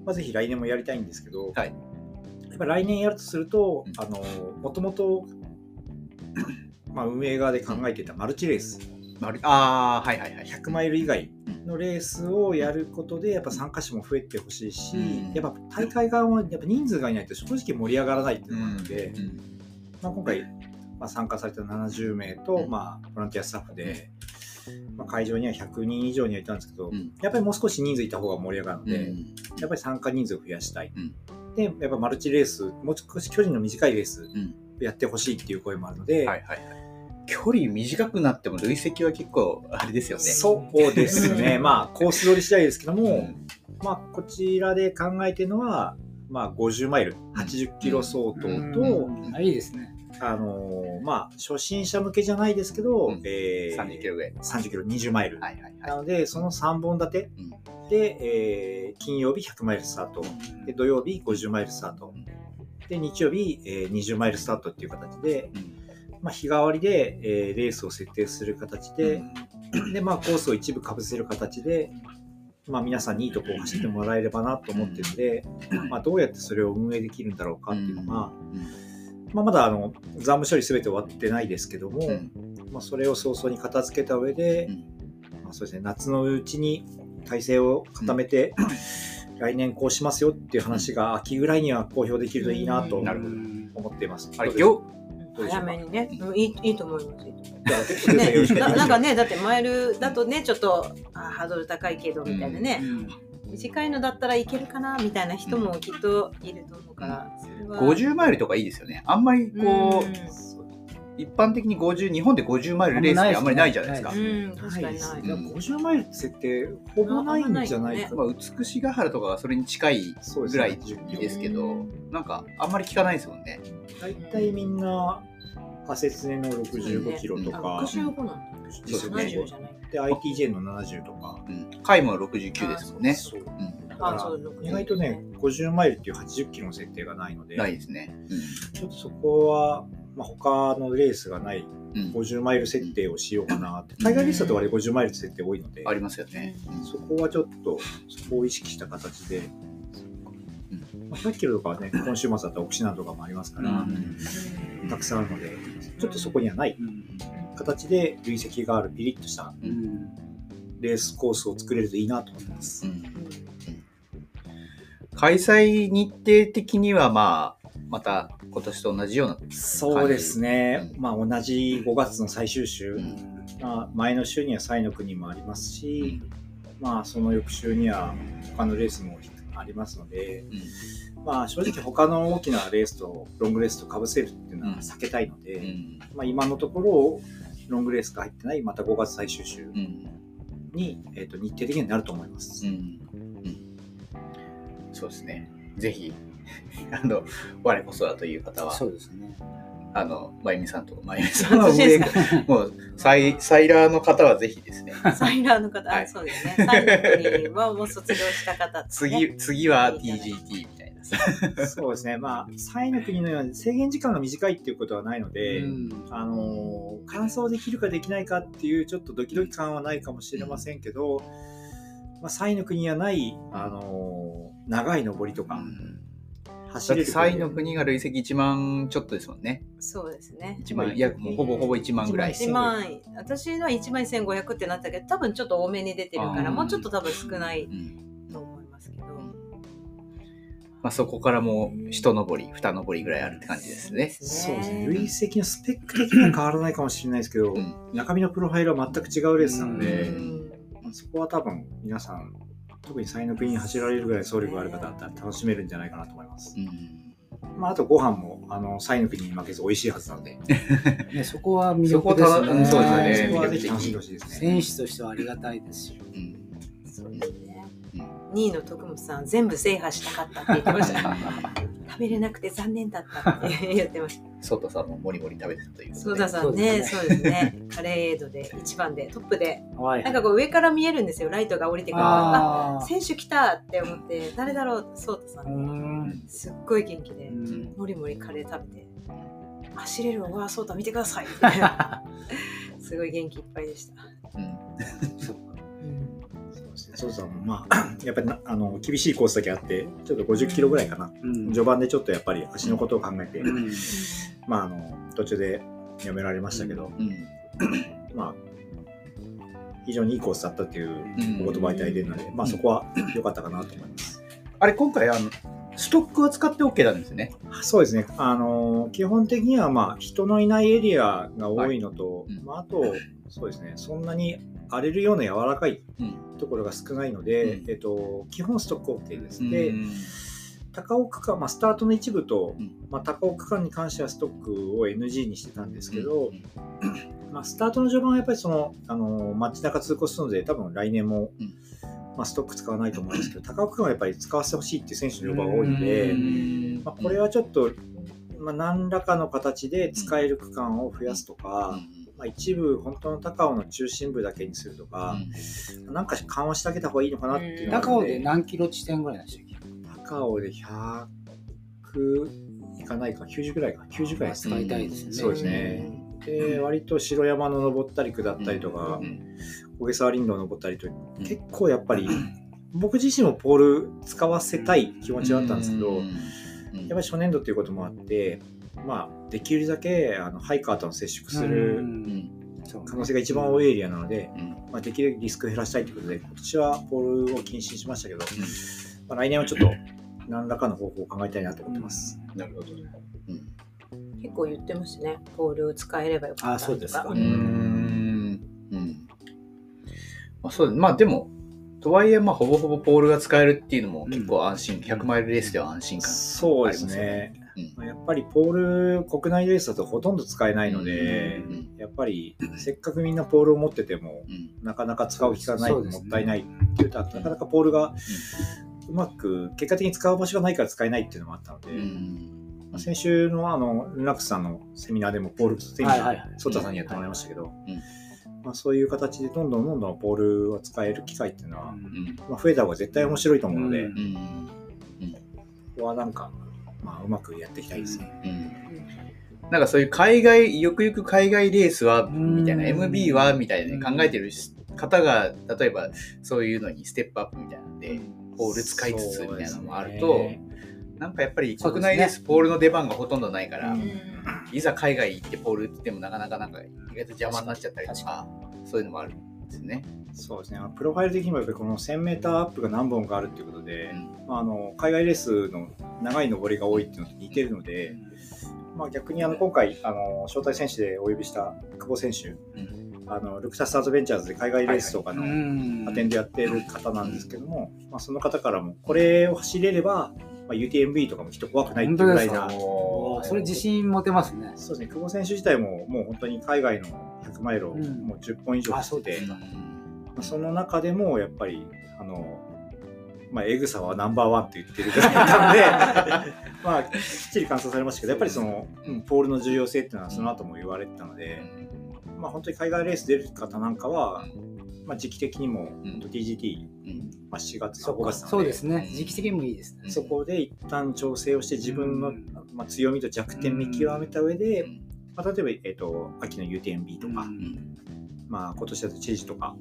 まあ、ぜひ来年もやりたいんですけど、はい。やっぱ来年やるとするとうん、あのもともと、まあ、運営側で考えていたマルチレース、まるああ、はいはいはい。100マイル以外のレースをやることでやっぱ参加者も増えてほしいし、うん。やっぱ大会側もやっぱ人数がいないと正直盛り上がらないっていうのがあるので、うんまあ、今回、まあ、参加された70名と、うん。まあ、ボランティアスタッフで、まあ、会場には100人以上にはいたんですけど、うん。やっぱりもう少し人数いた方が盛り上がるので、うん。やっぱり参加人数を増やしたい、うんでやっぱマルチレースもう少し距離の短いレースんやってほしいっていう声もあるので、はいはいはい。距離短くなっても累積は結構あれですよね。そうですね まあコース取り次第ですけども、うんまあ、こちらで考えてるのは、まあ、50マイル80キロ相当と、うんあいいですね。あのーまあ、初心者向けじゃないですけど、うん。えー30キロぐらい。30キロ、20マイル。はいはいは。ないので、その3本立て。うん。で、えー金曜日100マイルスタート、で土曜日50マイルスタート、で日曜日、えー20マイルスタートっていう形で、まあ、日替わりで、えーレースを設定する形で、で、まあ、コースを一部かぶせる形で、まあ、皆さんにいいとこを走ってもらえればなと思ってるので、まあ、どうやってそれを運営できるんだろうかっていうのが、まあ、まだあの残務処理すべて終わってないですけども、うん。まあ、それを早々に片付けた上で、うん。まあ、そうですね、夏のうちに体制を固めて、来年こうしますよっていう話が秋ぐらいには公表できるといいなと思っています。あ早めにね、うん。いいいいと思います。ねなんかね、だってマイルだとね、ちょっとあハードル高いけどみたいなね、短いのだったらいけるかなみたいな人もきっといると思うから、それは50マイルとかいいですよね。あんまりこう、うん一般的に50、日本で50マイルレースってあんまりないじゃないですか。うん、確かにない。ですね50マイルって設定ほぼないんじゃないかまあ、美しが原とかがそれに近いそうですぐらい10キロですけど、なんかあんまり聞かないですもんね。大体みんな派切ねの65キロとあか、65なんだ。ですね70じゃない。で ITJ の70とか、うん。回も69ですもんね。そううん。だからあそう60意外とね50マイルっていう80キロの設定がないのでないですね。ちょっとそこは、まあ、他のレースがないうん。うん50マイル設定をしようかなって。海外レースだと割り50マイルって設定多いので、ありますよね。そこはちょっとそこを意識した形で、まあ、100キロとかはね今週末だったら奥品とかもありますから、うん。たくさんあるのでちょっとそこにはない形で累積があるピリッとしたレースコースを作れるといいなと思ってます。うん開催日程的にはまあ、また今年と同じような。そうですね、うん。まあ、同じ5月の最終週、うん。まあ、前の週にはサイの国もありますし、まあ、その翌週には他のレースもありますので、まあ、正直他の大きなレースとロングレースとかぶせるっていうのは避けたいので、うん。まあ、今のところロングレースが入ってないまた5月最終週うん。に、えー、と日程的にはなると思います。うんうんそうですね。ぜひ、あの、我こそはという方は、そうですね。あの、まゆみさんと、まゆみさんは私上もうサイ、サイラーの方はぜひですね、サイラーの方、はいあそうですね。サイの国はもう卒業した方ね。次、次は TGT みたいな。そうですね、まあ、サイの国のように制限時間が短いっていうことはないので、うんあのー完走できるかできないかっていうちょっとドキドキ感はないかもしれませんけど、まあ、サイの国にはない、あのー長い登りとか、走だってれるサイの国が累積1万ちょっとですもんね。そうですね。1万、いや、もうほぼほぼ1万ぐらい。1万、私のは1万1500ってなったけど、多分ちょっと多めに出てるから、もうちょっと多分少ないうんと思いますけど。まあ、そこからもう一登り、二登りぐらいあるって感じですね。そうですね累積のスペック的には変わらないかもしれないですけど、うん中身のプロファイルは全く違うレースなので、そこは多分皆さん特にサイの国に走られるぐらい走力がある方だったら楽しめるんじゃないかなと思います。うんまあ、あとご飯もあのサイの国に負けず美味しいはずなので、ね、そこは魅力ですね。そうですはいねそこはぜひ楽しんでほしいですね。選手としてはありがたいですし。うんそうですねうん。2位の徳本さん、全部制覇したかったって言ってました。食べれなくて残念だったって言ってました。ソータさんももりもり食べてたということで。ソーダさんね、そうですね。パレードで一番でトップで、はいなんかこう上から見えるんですよ。ライトが降りてくる。ああ選手来たって思って、誰だろう？ソータさん。ん。すっごい元気でう、ん。もりもりカレー食べて、走れるわ、わソータ見てください。って。すごい元気いっぱいでした。うんそう。そうさんもまあ、やっぱりなあの厳しいコースだけあって、ちょっと50キロぐらいかな。うん序盤でちょっとやっぱり足のことを考えて、うんまあ、あの途中でやめられましたけど、うんまあ、非常にいいコースだったっていううんお言葉いただいてるので、まあ、そこは良かったかなと思います。あれ、今回、あの、ストックは使って OK なんですね。そうですね。あの基本的にはまあ人のいないエリアが多いのと、はいうんまあ、あとそうですね。そんなに荒れるような柔らかいうん。ところが少ないので、うん。えっと基本ストック OK です。で、うん。高尾区間、まあ、スタートの一部と、うん。まあ、高尾区間に関してはストックを NG にしてたんですけど、うん まあ、スタートの序盤はやっぱりそのあの街中通行するので多分来年も、うん。まあ、ストック使わないと思うんですけど高尾区間はやっぱり使わせてほしいっていう選手の要望が多いので、うん。まあ、これはちょっとまあ、何らかの形で使える区間を増やすとか、まあ、一部本当の高尾の中心部だけにするとか、なんか緩和してあげた方がいいのかなっていう高尾ので何キロ地点ぐらいでしたっけ高尾で100いかないか90ぐらいか90ぐらいですね。使いたいですよね。そうですね。で割と城山の登ったり下ったりとか小笠原林道登ったりと結構やっぱり僕自身もポール使わせたい気持ちはあったんですけど、やっぱり初年度ということもあって、まあ、できるだけあのハイカーとの接触すうる可能性が一番多いエリアなので、まあ、できるだけリスクを減らしたいということで、今年はポールを禁止にしましたけど、まあ、来年はちょっと何らかの方法を考えたいなと思ってます。なるほど。結構言ってましたね。ポール使えればよかったあそうですかうーん。うん。まあ、そうまあでも、とはいえ、まあ、ほぼほぼポールが使えるっていうのも結構安心、100マイルレースでは安心感。そうですね。うん。まあやっぱりポール、国内レースだとほとんど使えないので、うん。やっぱりせっかくみんなポールを持ってても、うん。なかなか使う機会がない、ね。もったいない。っていうと、なかなかポールがうまく、結果的に使う場所がないから使えないっていうのもあったので、うん。まあ先週のあの、ルナックスさんのセミナーでもポールセミナー、はいはいはい。ソタさんにやってもらいましたけど、うん。まあ、そういう形でどんどんどんどんポールを使える機会っていうのは、うん。まあ、増えた方が絶対面白いと思うので、うん。うん。ここはなんか、まあ、うまくやっていきたいですね。うん。なんかそういう海外、よくよく海外レースは、んみたいな、MB は、みたいなね、考えてる方が、例えばそういうのにステップアップみたいなんで、ポール使いつつみたいなのもあると、ね。なんかやっぱり国内レース、ポールの出番がほとんどないから、うん。いざ海外行ってポールって言ってもなかなかなんか意外と邪魔になっちゃったりとか、そういうのもある。んですね。そうですね。プロファイル的にもやっぱりこの 1000m アップが何本かあるっていうことで、うんまあ、あの海外レースの長い登りが多いっていうのと似てるので、まあ、逆にあの今回あの招待選手でお呼びした久保選手、うんあのルクタス・アドベンチャーズで海外レースとかのうんアテンでやっている方なんですけども、まあ、その方からもこれを走れれば、まあ、UTMB とかもきっと怖くないっていうぐらいなそれ自信持てますね。そうですね久保選手自体ももう本当に海外の100マイルをうん。もう10本以上あ走ってうですまあその中でもやっぱりあの、まあ、エグさはナンバーワンって言ってるぐらいなんで まあきっちり観察されましたけどやっぱりその、うんポールの重要性っていうのはその後も言われてたので、まあ、本当に海外レース出る方なんかは、まあ、時期的にもうん。本当 TGT、うん。まあ、4月5そうか。月そうですね。時期的にもいいですね。そこで一旦調整をして自分の、うん。まあ、強みと弱点見極めた上で、うんまあ、例えば、えっと秋の UTMB とか、うんまあ、今年だと知事とか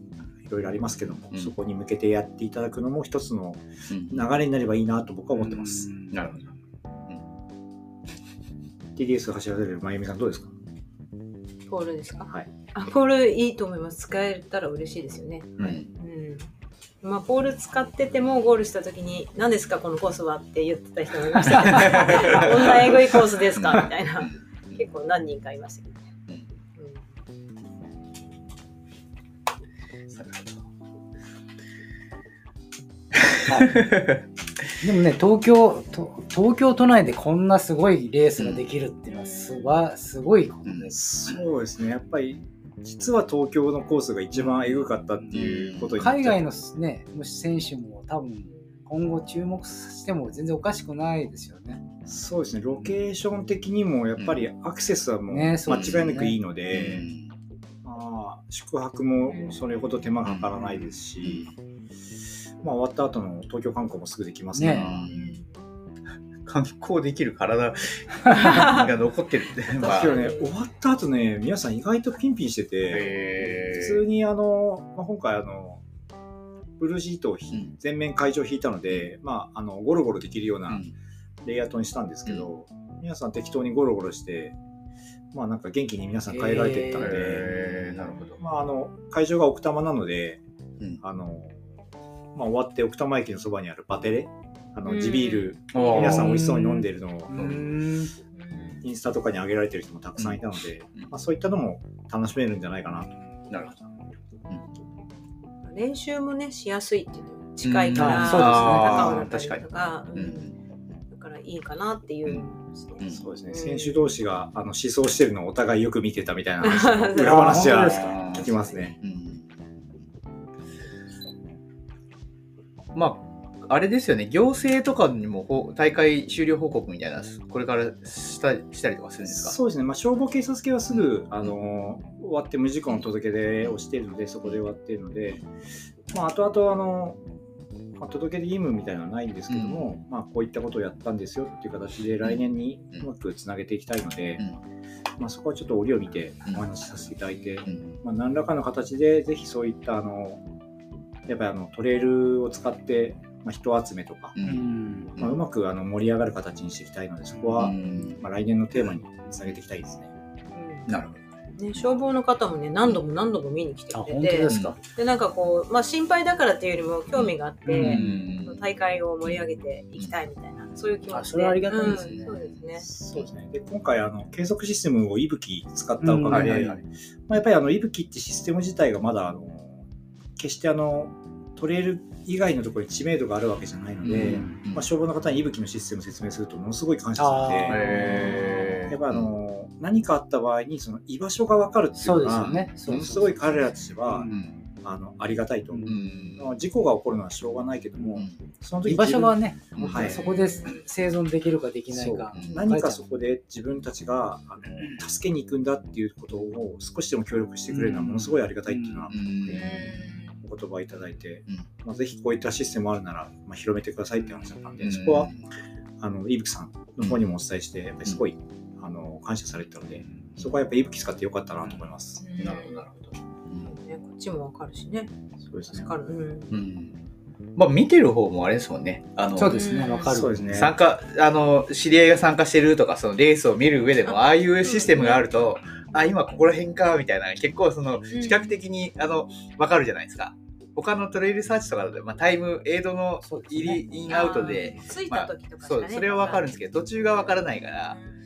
いろいろありますけども、うんそこに向けてやっていただくのも一つのうん流れになればいいなと僕は思ってます。なるほど。TDS 走られるまゆみさんどうですか？ポールですか？はい。あポールいいと思います。使えたら嬉しいですよね。うんうん。まあ、ポール使っててもゴールした時に「何ですかこのコースは?」って言ってた人もいましたけど こんなえぐいコースですか？みたいな結構何人かいましたけど。ね、でもね、東京、と東京都内でこんなすごいレースができるっていうのはすば、すごいことです。そうですね。やっぱり実は東京のコースが一番エグかったっていうことに海外のね、もし選手も多分今後注目しても全然おかしくないですよね。そうですね。ロケーション的にもやっぱりアクセスはもう間違いなくいいので、まあ、宿泊もそれほど手間がかからないですし、まあ、終わった後の東京観光もすぐできますから、ね。観光できる体 が残ってるって。まあ今日ね、終わった後ね、皆さん意外とピンピンしてて、普通にあの、まあ、今回あの、ブルーシートをひうん全面会場引いたので、まあ、あの、ゴロゴロできるよううなんレイアウトにしたんですけど、皆さん適当にゴロゴロして、まあなんか元気に皆さん帰られていったので、なるほど。まああの、会場が奥多摩なので、うんあの、まあ終わって奥多摩駅のそばにあるバテレ、あの、うん地ビール、おー皆さん美味しそうに飲んでるのをう、ん。インスタとかに上げられてる人もたくさんいたので、うんまあ、そういったのも楽しめるんじゃないかなと。なるほど。練習もねしやすいっていうの近いから、うん。そうですね高尾だったり確かにとか、だからいいかなっていううん。そうですね、うん。選手同士があの思想してるのをお互いよく見てたみたいな裏話は 聞きますね。うん。まあれですよね、行政とかにもほ大会終了報告みたいな、これからしたしたりとかするんですか？そうですね、まあ、消防警察系はすぐ、あの終わって無事故の届け出をしているので、そこで終わっているので、まあ、後々あの、まあ、届け出義務みたいなのはないんですけども、まあ、こういったことをやったんですよっていう形で、来年にうまくつなげていきたいので、まあ、そこはちょっと折を見てお話しさせていただいて、うん。まあ、何らかの形で、ぜひそういったあの、やっぱりあのトレイルを使って、まあ、人集めとか、ううん。んまあ、うまくあの盛り上がる形にしていきたいので、そこは、うんまあ、来年のテーマにつなげていきたいですね。うん。なるほど。ね、消防の方もね何度も何度も見に来てあくれて。本当ですか、でなんかこう、まあ、心配だからっていうよりも興味があって、うん。大会を盛り上げていきたいみたいなそういう気持ちで。あそれはありがたいですね。うん。そうですね。そうですね。で、今回、あの、計測システムをいぶき使ったおかげで、まあ、やっぱりあの、いぶきってシステム自体がまだ、あの、決してあの、トレイル以外のところに知名度があるわけじゃないので、うん。まあ、消防の方にいぶきのシステムを説明すると、ものすごい感謝されて、やっぱあの、何かあった場合に、その居場所が分かるっていうそうですのが、よねものすごい彼らとしては、うん。あの、ありがたいと思う。うん。まあ事故が起こるのはしょうがないけども、その時居場所が自ね、うん本当にそこで生存できるかできないか。何かそこで自分たちがあの助けに行くんだっていうことを少しでも協力してくれるのはものすごいありがたいっていうのはうんお言葉いただいて、うん。まあ、ぜひこういったシステムあるなら、まあ、広めてくださいって話だったんで、うん。そこはあの伊吹さんの方にもお伝えして、やっぱりすごい、あの感謝されてたので、そこはやっぱり伊吹使ってよかったなと思います。なるほど、なるほど。ね、こっちもわかるしね。そうですね。助かる、うん。うん。まあ、見てる方もあれですもんね。あのそうですねわかる。そうですね。参加、あの、知り合いが参加してるとか、そのレースを見る上でも、ああいうシステムがあると、あ、今ここら辺か、みたいな、結構その、視覚的に、あの、わかるじゃないですか。他のトレイルサーチとかだと、まあ、タイム、エイドの入り、インアウトで、着いた時とかしかね、そう、それはわかるんですけど、途中がわからないから、うん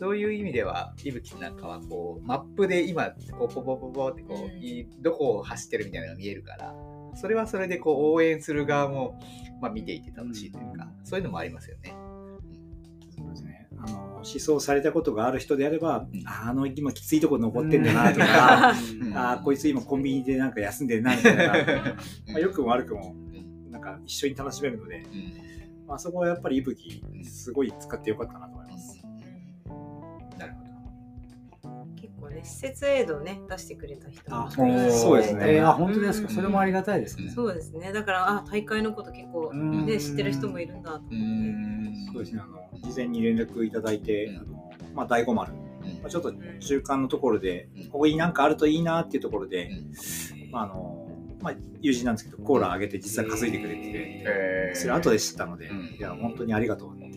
そういう意味では、いぶきなんかはこう、マップで今、こう、ポポポポってこう、どこを走ってるみたいなのが見えるから、それはそれでこう、応援する側も、まあ見ていて楽しいというか、そういうのもありますよね。思想されたことがある人であれば、うん。ああの、今きついとこ登ってんだなとか、うん。ああ、こいつ今コンビニでなんか休んでるなみたいな、まあ、良くも悪くも、なんか一緒に楽しめるので、うん。まあ、そこはやっぱりいぶき、すごい使ってよかったなと結構ね施設エイドをね出してくれた人もあそうですね。えーあ本当ですか？うん。それもありがたいですね。そうですね。だからあ大会のこと結構うん。ね知ってる人もいるんだと思って。そうですね、あの、事前に連絡いただいて、うん。あの、まあ、第五丸、まうん。あ、ちょっと中間のところでうん、ここになんかあるといいなっていうところで、うん。まあ、あの、まあ、友人なんですけど、コーラあげて実は担いでくれてて、えーそれ後で知ったので、うん。いや、本当にありがとう。っ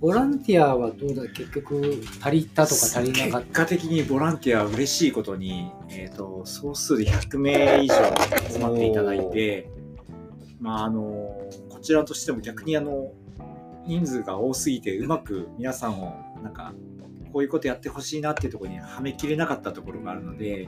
ボランティアはどうだ結局足りたとか足りなかっ結果的にボランティアは嬉しいことに、えっ、と、総数で100名以上集まっていただいて、まあ、あの、こちらとしても逆にあの、人数が多すぎて、うまく皆さんを、なんか、こういうことやってほしいなっていうところにはめきれなかったところがあるので、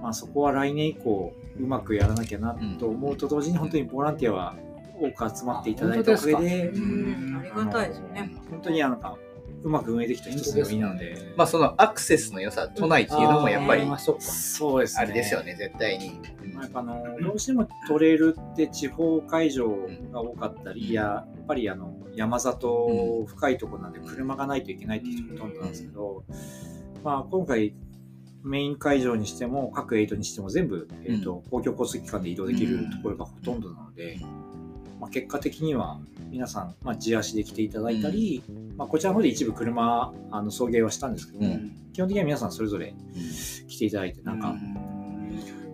まあ、そこは来年以降、うまくやらなきゃなと思うと同時に、本当にボランティアは多く集まっていただいたおかげで、うんありがたいですよね本当になんか、うまく運営できた一つの要因なので、まあそのアクセスの良さ、都内っていうのもやっぱりそうですあれですよね、絶対に。まあやっぱあのどうしてもトレイルって地方会場が多かったり、やっぱりあの山里深いところなんで車がないといけないっていう人がほとんどなんですけど、まあ、今回メイン会場にしても各エイトにしても全部、えーと公共交通機関で移動できるところがほとんどなので、まあ、結果的には皆さん、まあ、自足で来ていただいたり、まあ、こちらの方で一部車あの送迎はしたんですけども、うん。基本的には皆さんそれぞれ来ていただいてなんか、ま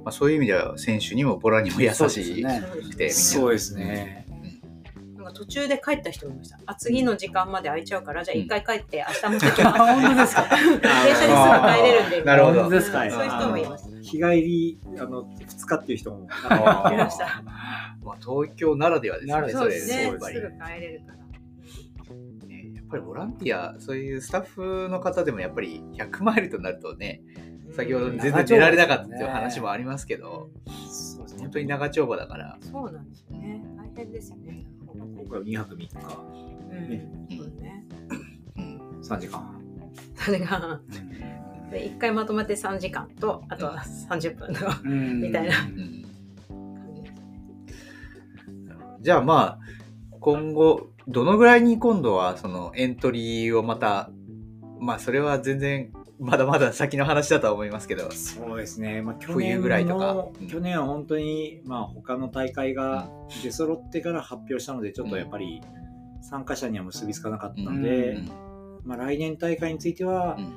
あ、そういう意味では選手にもボラにも優しいそうですね。なんか途中で帰った人もいました。あ、次の時間まで空いちゃうから、じゃあ一回帰って明日持ってきます。あ本当ですか？電車ですぐ帰れるんで。なるほどそういう人もいます。日帰りあの2日っていう人もいましたまあ、東京ならではですよね、そうですね。すぐ帰れるから。ねやっぱりボランティア、そういうスタッフの方でもやっぱり100マイルとなるとね、先ほど全然出られなかったっていう話もありますけど、そうですね本当に長丁場だから、そうなんですよね。大変ですよね。今回は2泊3日、うん、3時間。3時間。1回まとめて3時間とあとは30分のみたいな。じゃあまあ今後どのぐらいに今度はそのエントリーをまたまあそれは全然まだまだ先の話だとは思いますけど、そうですね、まあ、去冬年ぐらいとか。去年は本当に、まあ、他の大会が出揃ってから発表したので、ちょっとやっぱり参加者には結びつかなかったので、うん。まあ、来年大会については、うん。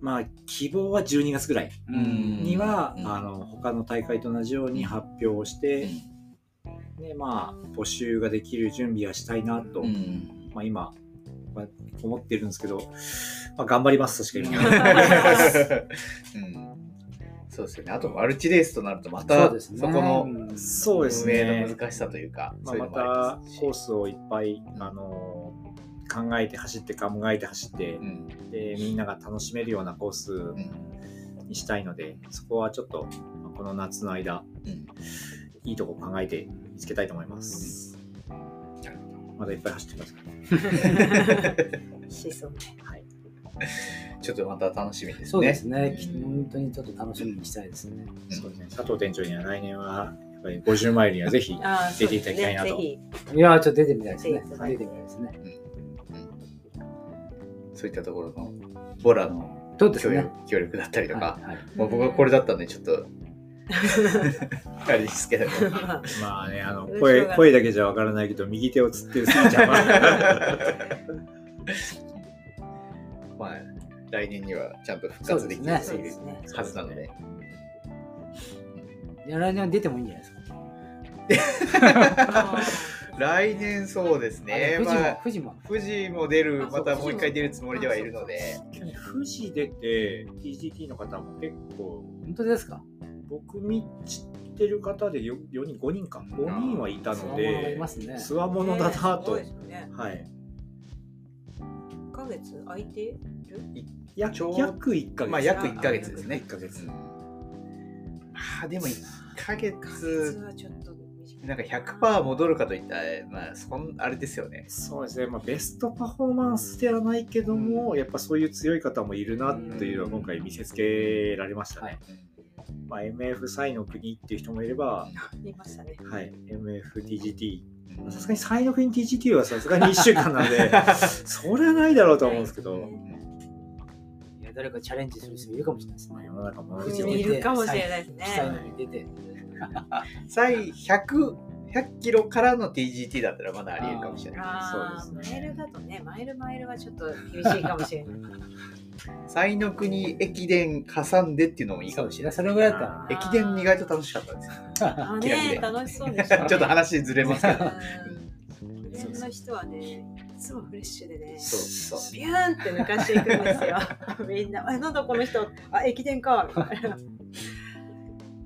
まあ、希望は12月ぐらいうん。には、うん。あの他の大会と同じように発表をして、でまあ、募集ができる準備はしたいなと、うん。まあ、今、まあ思ってるんですけど、まあ、頑張ります、確かに。うん。そうですよね。あとマルチレースとなるとまたそこのうんそうです運営ねの。難しさというか、まあ、またコースをいっぱい、あの考えて走って考えて走ってう、ん。でみんなが楽しめるようなコースうん。にしたいのでそこはちょっとまあこの夏の間うん。いいとこ考えて見つけたいと思います、まだいっぱい走ってくださいしそうね。はいどちょっとまた楽しみですね。そうですね。うん本当にちょっと楽しみにしたいですね。うんそうですね佐藤店長には来年はやっぱり50マイルにはぜひ出ていただきたいなとねぜいやー、ちょっと出てみたいですね。出てみたいですね。そういったところのボラの協力。協力だったりとか、はいはいまあ、僕はこれだったんでちょっとあれですけど、ひまあまあねあの声声だけじゃわからないけど右手をつってるスイちゃんは。まあ、来年にはちゃんと復活できるそうですね。そうですはずなので。いや来年は出てもいいんじゃないですか。来年そうですね。富士まあも、富士も。富士も出るまたもう一回出るつもりではいるので、富士出て TGT の方も結構。本当ですか？僕見知ってる方で 4, 4人5人か。5人はいたのでますね。つわものだなと。ね。はい。1ヶ月空いてる？やちょう約1ヶ月。まあ約1ヶ月ですね。1。ヶ月。まあでも1ヶ1ヶ月月、はちょっとなんか100%戻るかといったら、まあそん、あれですよね。そうですね、まあ、ベストパフォーマンスではないけども、やっぱそういう強い方もいるなっていうのは今回見せつけられましたね。まあ、MF サイの国っていう人もいれば、いましたね。はい、MFTGT。うんさすがにサイの国 TGT はさすがに1週間なので、それはないだろうと思うんですけど、いや誰かチャレンジする人いるかもしれないですね。まあ世の中もいるかもしれないですね記載のに出て。最100、100キロからの TGT だったらまだあり得るかもしれない。そうですねマイルだとね、マイルマイルはちょっと厳しいかもしれない。才の国駅伝挟んでっていうのもいいかもしれない。それぐらいだったら。駅伝意外と楽しかったんですよ。あ 気楽でね、楽しそうでした、ね。ちょっと話ずれますけど。うん。駅伝の人はね、いつもフレッシュでね、そうそう。ビューンって抜かしていくんですよ。みんな、あ、なんだこの人、あ、駅伝か、みたいな。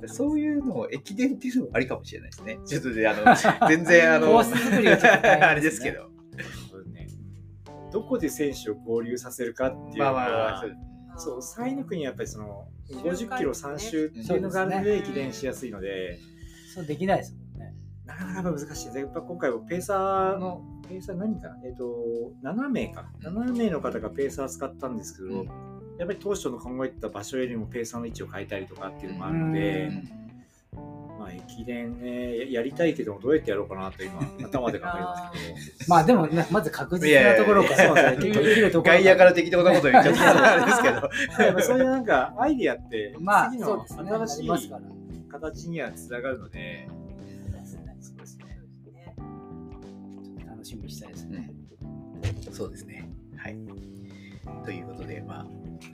そういうのを駅伝っていうのもありかもしれないですね。ちょっとで、あの、全然あの、コース作りがちょっと大変ですねあれですけど。どこで選手を合流させるかっていうのまあまあまあ、がそうサイの国はやっぱりその50キロ3周周っていうのがあるので駅伝しやすいので、そうできないですもんね。なかなか難しいです。やっぱ今回はペーサーの、ペーサー何かなえっ、と、7名か。7名の方がペーサー使ったんですけど、うんやっぱり当初の考えてた場所よりもペーサーの位置を変えたりとかっていうのもあるので、まあ駅伝ね、ややりたいけどもどうやってやろうかなと今、頭で考えてますけど。まあでもね、まず確実なところから、結構で外野から適当なこと言っちゃったんですけど。そういうなんかアイディアって、まあ、次の。新しい。形にはつながるので、そうですね。楽しみにしたいですね。そうですね。はい。ということで、まあ、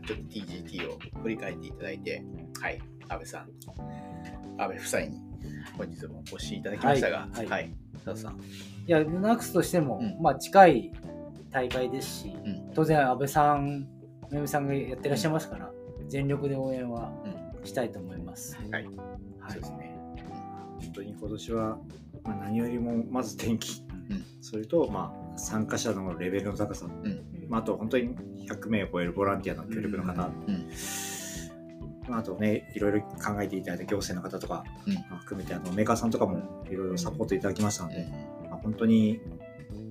ちょっと TGT を振り返っていただいて、はい、安倍さん、安倍夫妻に本日もお越しいただきましたが、は、はい。いはい。佐藤さん。いや、ルナックスとしても、うん。まあ近い大会ですし、うん。当然安倍さん、めぐみさんがやってらっしゃいますから、全力で応援はしたいと思います。はい、はい。そうですね。本当に今年は、まあ、何よりもまず天気、うん。それと、まあ、参加者のレベルの高さ、うん。まあ、あと本当に100名を超えるボランティアの協力の方、うん。まあ、あとねいろいろ考えていただいた行政の方とか、うん。まあ含めてあのメーカーさんとかもいろいろサポートいただきましたので、まあ、本当に、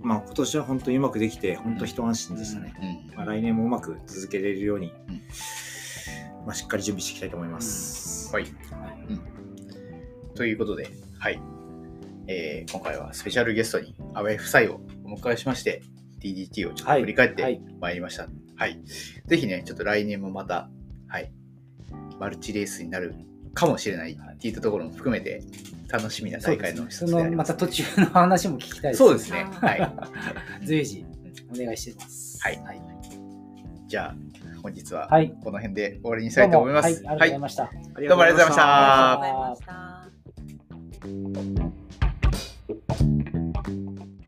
まあ、今年は本当にうまくできて本当一安心でしたね、うん。まあ、来年もうまく続けられるように、うん。まあ、しっかり準備していきたいと思います、はい。ということで、はい。えー今回はスペシャルゲストに阿部夫妻をお迎えしまして、DDT をちょっとはい振り返ってはい。まい。りました。はい。ぜひね、ちょっと来年もまた、はい、マルチレースになるかもしれないっていったところも含めて楽しみな大会の一つであります、ね,、そのまた途中の話も聞きたいです、ね、そうですね。はい。随時お願いします。はい、はい、じゃあ本日はこの辺で終わりにしたいと思います、はい、はい、ありがとうございました、はい、どうもありがとうございました。